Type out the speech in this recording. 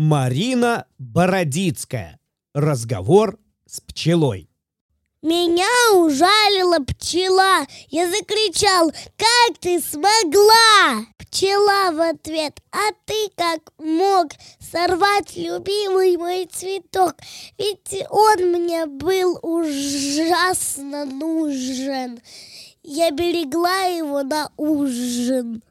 Марина Бородицкая. Разговор с пчелой. Меня ужалила пчела. Я закричал, как ты смогла? Пчела в ответ, а ты как мог сорвать любимый мой цветок? Ведь он мне был ужасно нужен. Я берегла его на ужин.